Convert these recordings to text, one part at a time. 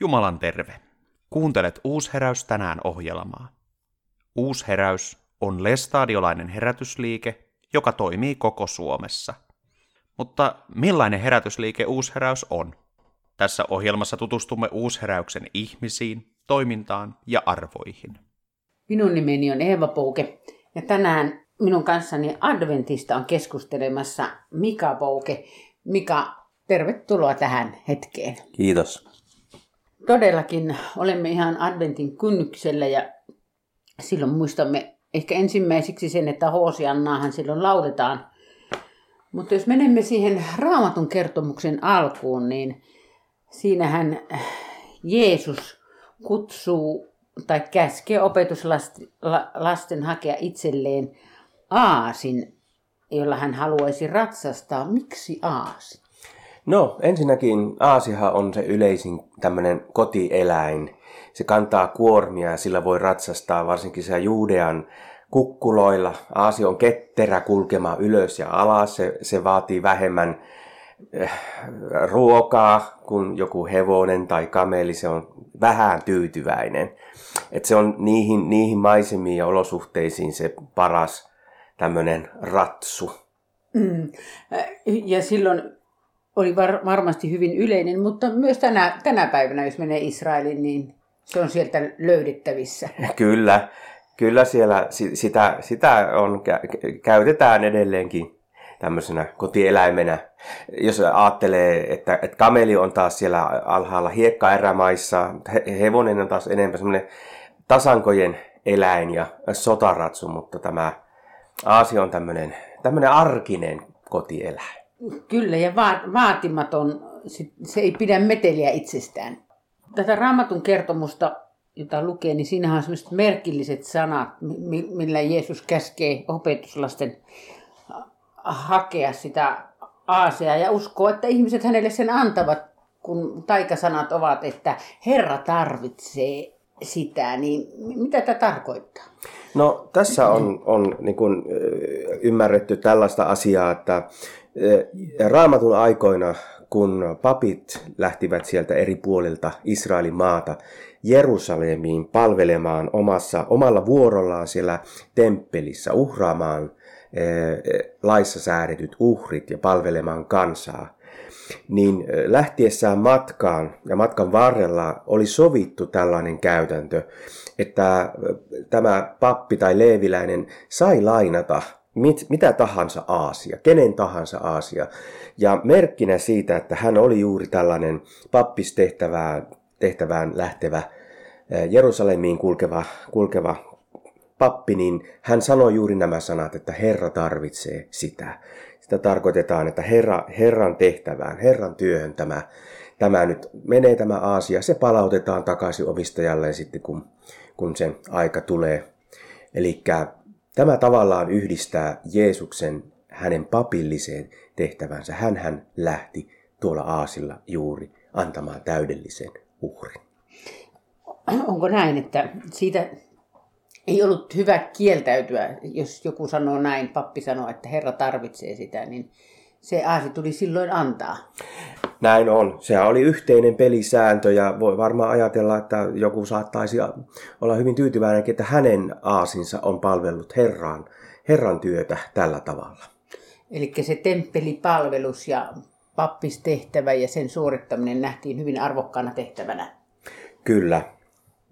Jumalan terve. Kuuntelet Uusheräys tänään ohjelmaa. Uusheräys on lestadiolainen herätysliike, joka toimii koko Suomessa. Mutta millainen herätysliike Uusheräys on? Tässä ohjelmassa tutustumme Uusheräyksen ihmisiin, toimintaan ja arvoihin. Minun nimeni on Eeva Pouke ja tänään minun kanssani Adventista on keskustelemassa Mika Pouke. Mika, tervetuloa tähän hetkeen. Kiitos. Todellakin olemme ihan Adventin kynnyksellä ja silloin muistamme ehkä ensimmäiseksi sen, että Hoosiannaahan silloin lauletaan. Mutta jos menemme siihen raamatun kertomuksen alkuun, niin siinähän Jeesus kutsuu tai käskee opetuslasten hakea itselleen aasin, jolla hän haluaisi ratsastaa. Miksi aasi? No ensinnäkin aasihan on se yleisin tämmöinen kotieläin. Se kantaa kuormia ja sillä voi ratsastaa varsinkin siellä Juudean kukkuloilla. Aasi on ketterä kulkemaan ylös ja alas. Se, se vaatii vähemmän eh, ruokaa kuin joku hevonen tai kameli. Se on vähän tyytyväinen. Et se on niihin, niihin maisemiin ja olosuhteisiin se paras tämmöinen ratsu. Mm. Ja silloin oli var, varmasti hyvin yleinen, mutta myös tänä, tänä päivänä, jos menee Israeliin, niin se on sieltä löydettävissä. Kyllä, kyllä siellä sitä, sitä on, käytetään edelleenkin tämmöisenä kotieläimenä. Jos ajattelee, että, että kameli on taas siellä alhaalla hiekkaerämaissa, hevonen on taas enemmän semmoinen tasankojen eläin ja sotaratsu, mutta tämä Aasi on tämmöinen, tämmöinen arkinen kotieläin. Kyllä, ja vaatimaton, se ei pidä meteliä itsestään. Tätä raamatun kertomusta, jota lukee, niin siinähän on sellaiset merkilliset sanat, millä Jeesus käskee opetuslasten hakea sitä aasia ja uskoa, että ihmiset hänelle sen antavat, kun taikasanat ovat, että Herra tarvitsee sitä, niin mitä tämä tarkoittaa? No tässä on, on niin kuin, ymmärretty tällaista asiaa, että raamatun aikoina, kun papit lähtivät sieltä eri puolilta Israelin maata Jerusalemiin palvelemaan omassa, omalla vuorollaan siellä temppelissä, uhraamaan laissa säädetyt uhrit ja palvelemaan kansaa, niin lähtiessään matkaan ja matkan varrella oli sovittu tällainen käytäntö, että tämä pappi tai leeviläinen sai lainata mit, mitä tahansa Aasia, kenen tahansa Aasia. Ja merkkinä siitä, että hän oli juuri tällainen pappistehtävään tehtävään lähtevä Jerusalemiin kulkeva, kulkeva pappi, niin hän sanoi juuri nämä sanat, että Herra tarvitsee sitä. Sitä tarkoitetaan, että Herra, Herran tehtävään, Herran työhön tämä, tämä nyt menee tämä Aasia. Se palautetaan takaisin omistajalleen sitten, kun, kun sen aika tulee. Eli tämä tavallaan yhdistää Jeesuksen hänen papilliseen tehtävänsä. Hän hän lähti tuolla Aasilla juuri antamaan täydellisen uhrin. Onko näin, että siitä ei ollut hyvä kieltäytyä, jos joku sanoo näin, pappi sanoo, että Herra tarvitsee sitä, niin se aasi tuli silloin antaa. Näin on. Se oli yhteinen pelisääntö ja voi varmaan ajatella, että joku saattaisi olla hyvin tyytyväinen, että hänen aasinsa on palvellut Herran, Herran työtä tällä tavalla. Eli se temppelipalvelus ja pappistehtävä ja sen suorittaminen nähtiin hyvin arvokkaana tehtävänä. Kyllä.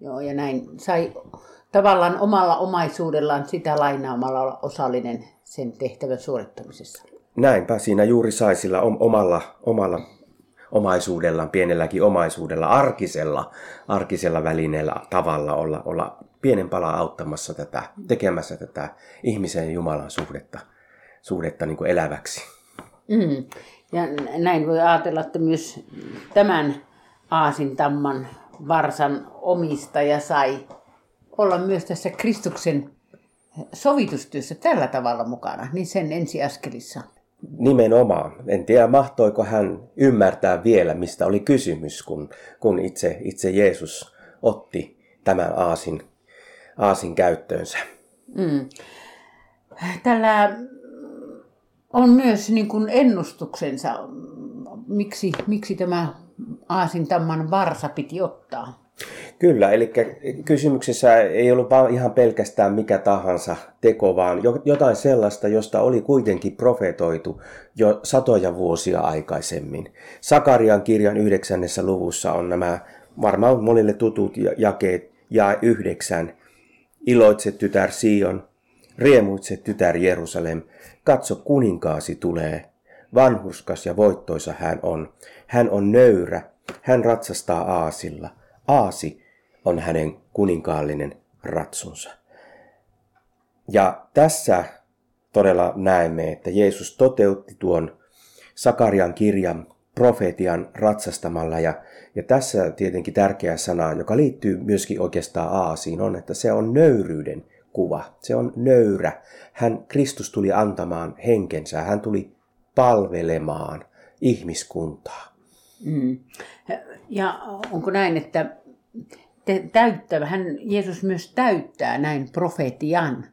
Joo, ja näin sai tavallaan omalla omaisuudellaan sitä lainaamalla olla osallinen sen tehtävän suorittamisessa. Näinpä siinä juuri sai sillä omalla, omalla omaisuudellaan, pienelläkin omaisuudella, arkisella, arkisella välineellä tavalla olla, olla pienen pala auttamassa tätä, tekemässä tätä ihmisen ja Jumalan suhdetta, suhdetta niin kuin eläväksi. Mm. Ja näin voi ajatella, että myös tämän aasintamman varsan omistaja sai olla myös tässä Kristuksen sovitustyössä tällä tavalla mukana, niin sen ensiaskelissa. Nimenomaan. En tiedä, mahtoiko hän ymmärtää vielä, mistä oli kysymys, kun, kun itse, itse Jeesus otti tämän aasin, aasin käyttöönsä. Mm. Tällä on myös niin kuin ennustuksensa, miksi, miksi tämä aasintamman varsa piti ottaa. Kyllä, eli kysymyksessä ei ollut vaan ihan pelkästään mikä tahansa teko, vaan jotain sellaista, josta oli kuitenkin profetoitu jo satoja vuosia aikaisemmin. Sakarian kirjan yhdeksännessä luvussa on nämä varmaan monille tutut jakeet ja yhdeksän. Iloitse tytär Sion, riemuitse tytär Jerusalem, katso kuninkaasi tulee. Vanhuskas ja voittoisa hän on. Hän on nöyrä, hän ratsastaa aasilla. Aasi on hänen kuninkaallinen ratsunsa. Ja tässä todella näemme, että Jeesus toteutti tuon Sakarian kirjan profetian ratsastamalla. Ja, ja tässä tietenkin tärkeä sana, joka liittyy myöskin oikeastaan Aasiin, on, että se on nöyryyden kuva. Se on nöyrä. Hän, Kristus tuli antamaan henkensä. Hän tuli palvelemaan ihmiskuntaa. Mm. Ja onko näin, että täyttävä, hän, Jeesus myös täyttää näin profetian?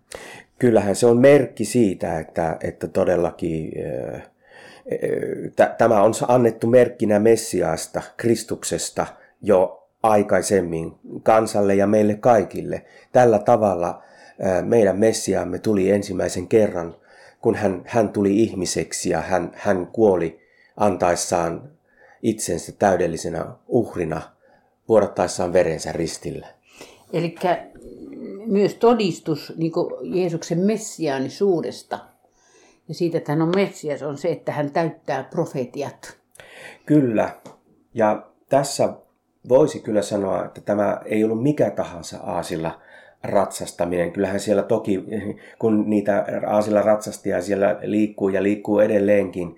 Kyllähän se on merkki siitä, että, että todellakin tämä on annettu merkkinä Messiaasta, Kristuksesta jo aikaisemmin kansalle ja meille kaikille. Tällä tavalla meidän Messiaamme tuli ensimmäisen kerran, kun hän, hän tuli ihmiseksi ja hän, hän kuoli antaessaan itsensä täydellisenä uhrina vuodattaessaan verensä ristillä. Eli myös todistus niin Jeesuksen messiaanisuudesta ja siitä, että hän on Messias, on se, että hän täyttää profetiat. Kyllä. Ja tässä voisi kyllä sanoa, että tämä ei ollut mikä tahansa aasilla ratsastaminen. Kyllähän siellä toki, kun niitä aasilla ratsastia siellä liikkuu ja liikkuu edelleenkin,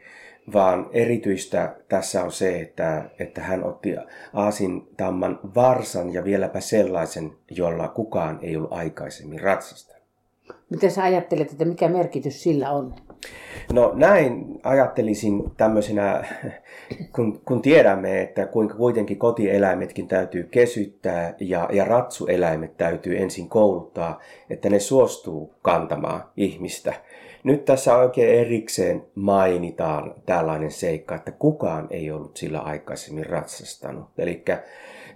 vaan erityistä tässä on se, että, että hän otti aasin tamman varsan ja vieläpä sellaisen, jolla kukaan ei ollut aikaisemmin ratsastanut. Miten sä ajattelet, että mikä merkitys sillä on? No näin ajattelisin tämmöisenä, kun, kun tiedämme, että kuinka kuitenkin kotieläimetkin täytyy kesyttää ja, ja ratsueläimet täytyy ensin kouluttaa, että ne suostuu kantamaan ihmistä – nyt tässä oikein erikseen mainitaan tällainen seikka, että kukaan ei ollut sillä aikaisemmin ratsastanut. Eli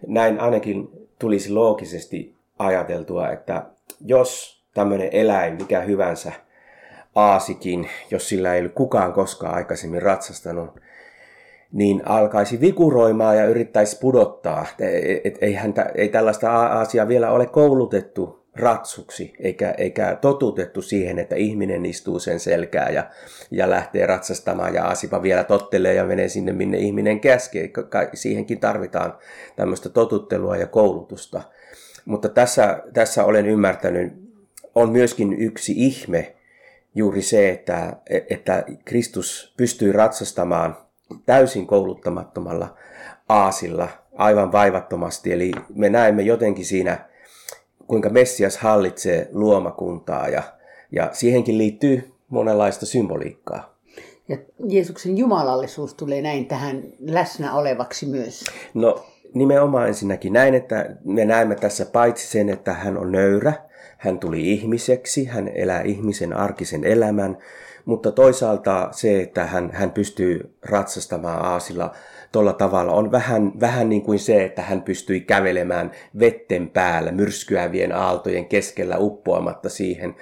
näin ainakin tulisi loogisesti ajateltua, että jos tämmöinen eläin, mikä hyvänsä, aasikin, jos sillä ei ole kukaan koskaan aikaisemmin ratsastanut, niin alkaisi vikuroimaan ja yrittäisi pudottaa. Et ei, häntä, ei tällaista asiaa vielä ole koulutettu ratsuksi, eikä, eikä totutettu siihen, että ihminen istuu sen selkää ja, ja lähtee ratsastamaan ja Asipa vielä tottelee ja menee sinne, minne ihminen käskee. Siihenkin tarvitaan tämmöistä totuttelua ja koulutusta. Mutta tässä, tässä olen ymmärtänyt, on myöskin yksi ihme juuri se, että, että Kristus pystyy ratsastamaan täysin kouluttamattomalla aasilla aivan vaivattomasti. Eli me näemme jotenkin siinä kuinka Messias hallitsee luomakuntaa ja, ja siihenkin liittyy monenlaista symboliikkaa. Ja Jeesuksen jumalallisuus tulee näin tähän läsnä olevaksi myös. No nimenomaan ensinnäkin näin, että me näemme tässä paitsi sen, että hän on nöyrä, hän tuli ihmiseksi, hän elää ihmisen arkisen elämän, mutta toisaalta se, että hän, hän pystyy ratsastamaan aasilla tuolla tavalla on vähän, vähän niin kuin se, että hän pystyi kävelemään vetten päällä myrskyävien aaltojen keskellä uppoamatta siihen.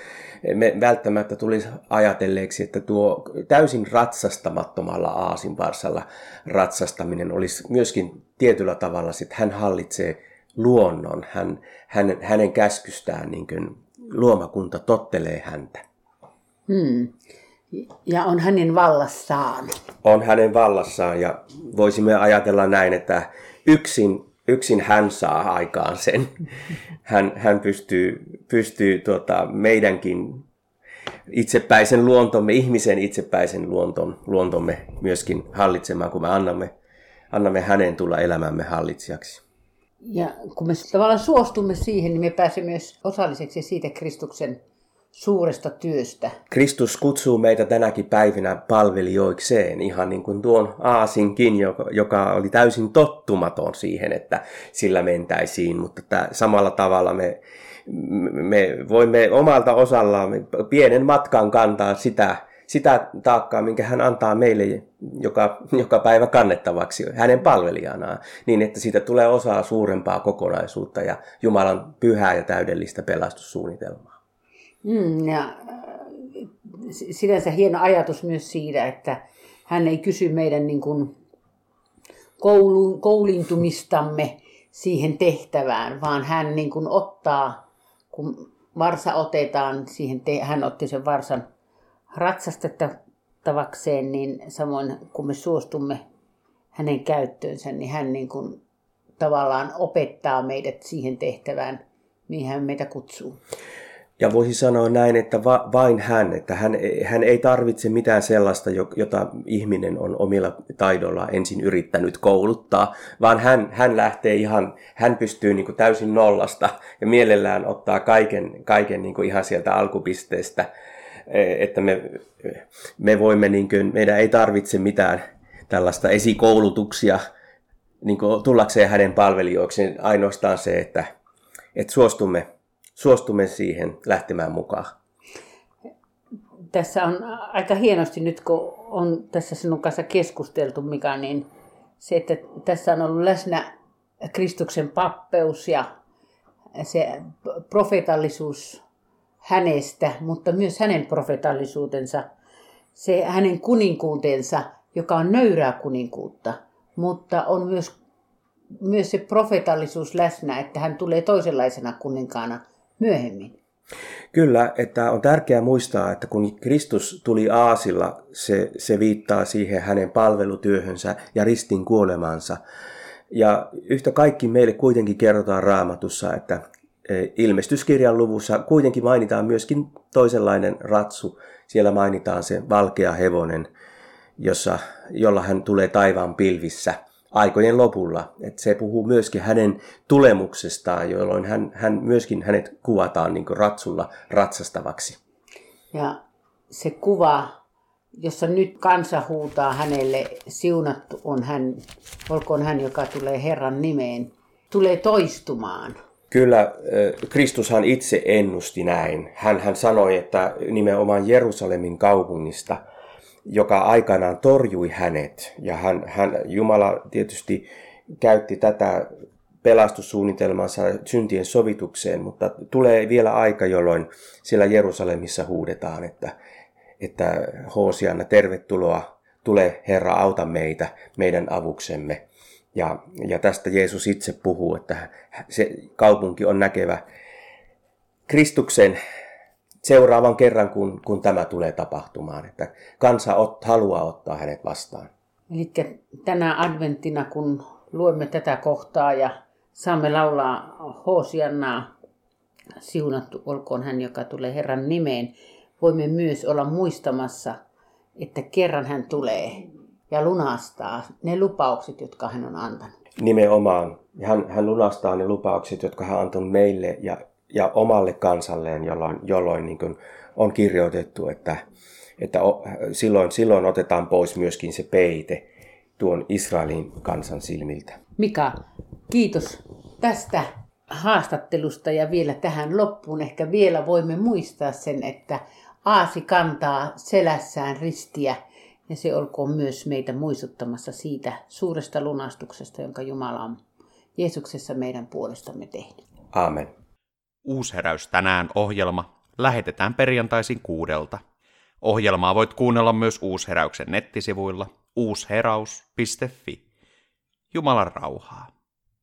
Me välttämättä tulisi ajatelleeksi, että tuo täysin ratsastamattomalla aasinvarsalla ratsastaminen olisi myöskin tietyllä tavalla, että hän hallitsee luonnon, hän, hän, hänen käskystään niin kuin luomakunta tottelee häntä. Hmm. Ja on hänen vallassaan. On hänen vallassaan ja voisimme ajatella näin, että yksin, yksin hän saa aikaan sen. Hän, hän pystyy, pystyy tuota, meidänkin itsepäisen luontomme, ihmisen itsepäisen luonton, luontomme myöskin hallitsemaan, kun me annamme, annamme hänen tulla elämämme hallitsijaksi. Ja kun me tavallaan suostumme siihen, niin me pääsemme myös osalliseksi siitä Kristuksen suuresta työstä. Kristus kutsuu meitä tänäkin päivinä palvelijoikseen, ihan niin kuin tuon Aasinkin, joka oli täysin tottumaton siihen, että sillä mentäisiin, mutta tämä, samalla tavalla me, me voimme omalta osallaan pienen matkan kantaa sitä, sitä taakkaa, minkä hän antaa meille joka, joka päivä kannettavaksi hänen palvelijanaan, niin että siitä tulee osa suurempaa kokonaisuutta ja Jumalan pyhää ja täydellistä pelastussuunnitelmaa. Mm, ja äh, sinänsä hieno ajatus myös siitä, että hän ei kysy meidän niin kuin koulu, koulintumistamme siihen tehtävään, vaan hän niin kuin ottaa, kun varsa otetaan, siihen te, hän otti sen varsan ratsastettavakseen, niin samoin kun me suostumme hänen käyttöönsä, niin hän niin kuin tavallaan opettaa meidät siihen tehtävään, mihin hän meitä kutsuu. Ja voisi sanoa näin, että va, vain hän, että hän, hän ei tarvitse mitään sellaista, jota ihminen on omilla taidoilla ensin yrittänyt kouluttaa, vaan hän, hän lähtee ihan, hän pystyy niin täysin nollasta ja mielellään ottaa kaiken, kaiken niin ihan sieltä alkupisteestä, e, että me, me voimme, niin kuin, meidän ei tarvitse mitään tällaista esikoulutuksia niin tullakseen hänen palvelijoikseen, ainoastaan se, että, että suostumme suostumme siihen lähtemään mukaan. Tässä on aika hienosti nyt, kun on tässä sinun kanssa keskusteltu, Mika, niin se, että tässä on ollut läsnä Kristuksen pappeus ja se profetallisuus hänestä, mutta myös hänen profetallisuutensa, se hänen kuninkuutensa, joka on nöyrää kuninkuutta, mutta on myös, myös se profetallisuus läsnä, että hän tulee toisenlaisena kuninkaana – myöhemmin. Kyllä, että on tärkeää muistaa, että kun Kristus tuli Aasilla, se, se viittaa siihen hänen palvelutyöhönsä ja ristin kuolemansa. Ja yhtä kaikki meille kuitenkin kerrotaan raamatussa, että e, ilmestyskirjan luvussa kuitenkin mainitaan myöskin toisenlainen ratsu. Siellä mainitaan se valkea hevonen, jossa, jolla hän tulee taivaan pilvissä – aikojen lopulla. Että se puhuu myöskin hänen tulemuksestaan, jolloin hän, hän myöskin hänet kuvataan niin ratsulla ratsastavaksi. Ja se kuva, jossa nyt kansa huutaa hänelle, siunattu on hän, olkoon hän, joka tulee Herran nimeen, tulee toistumaan. Kyllä, Kristushan itse ennusti näin. Hän, hän sanoi, että nimenomaan Jerusalemin kaupungista – joka aikanaan torjui hänet. Ja hän, hän, Jumala tietysti käytti tätä pelastussuunnitelmansa syntien sovitukseen, mutta tulee vielä aika, jolloin siellä Jerusalemissa huudetaan, että, että Hoosianna, tervetuloa, tule Herra, auta meitä, meidän avuksemme. Ja, ja tästä Jeesus itse puhuu, että se kaupunki on näkevä Kristuksen seuraavan kerran, kun, kun tämä tulee tapahtumaan, että kansa ot, haluaa ottaa hänet vastaan. Eli tänä adventtina, kun luemme tätä kohtaa ja saamme laulaa Hoosiannaa, siunattu olkoon hän, joka tulee Herran nimeen, voimme myös olla muistamassa, että kerran hän tulee ja lunastaa ne lupaukset, jotka hän on antanut. Nimenomaan. Hän, hän lunastaa ne lupaukset, jotka hän on antanut meille ja ja omalle kansalleen, jolloin, jolloin niin kuin on kirjoitettu, että, että silloin, silloin otetaan pois myöskin se peite tuon Israelin kansan silmiltä. Mika, kiitos tästä haastattelusta ja vielä tähän loppuun ehkä vielä voimme muistaa sen, että Aasi kantaa selässään ristiä ja se olkoon myös meitä muistuttamassa siitä suuresta lunastuksesta, jonka Jumala on Jeesuksessa meidän puolestamme tehnyt. Aamen. Uusheräys tänään ohjelma lähetetään perjantaisin kuudelta. Ohjelmaa voit kuunnella myös Uusheräyksen nettisivuilla uusheraus.fi. Jumalan rauhaa.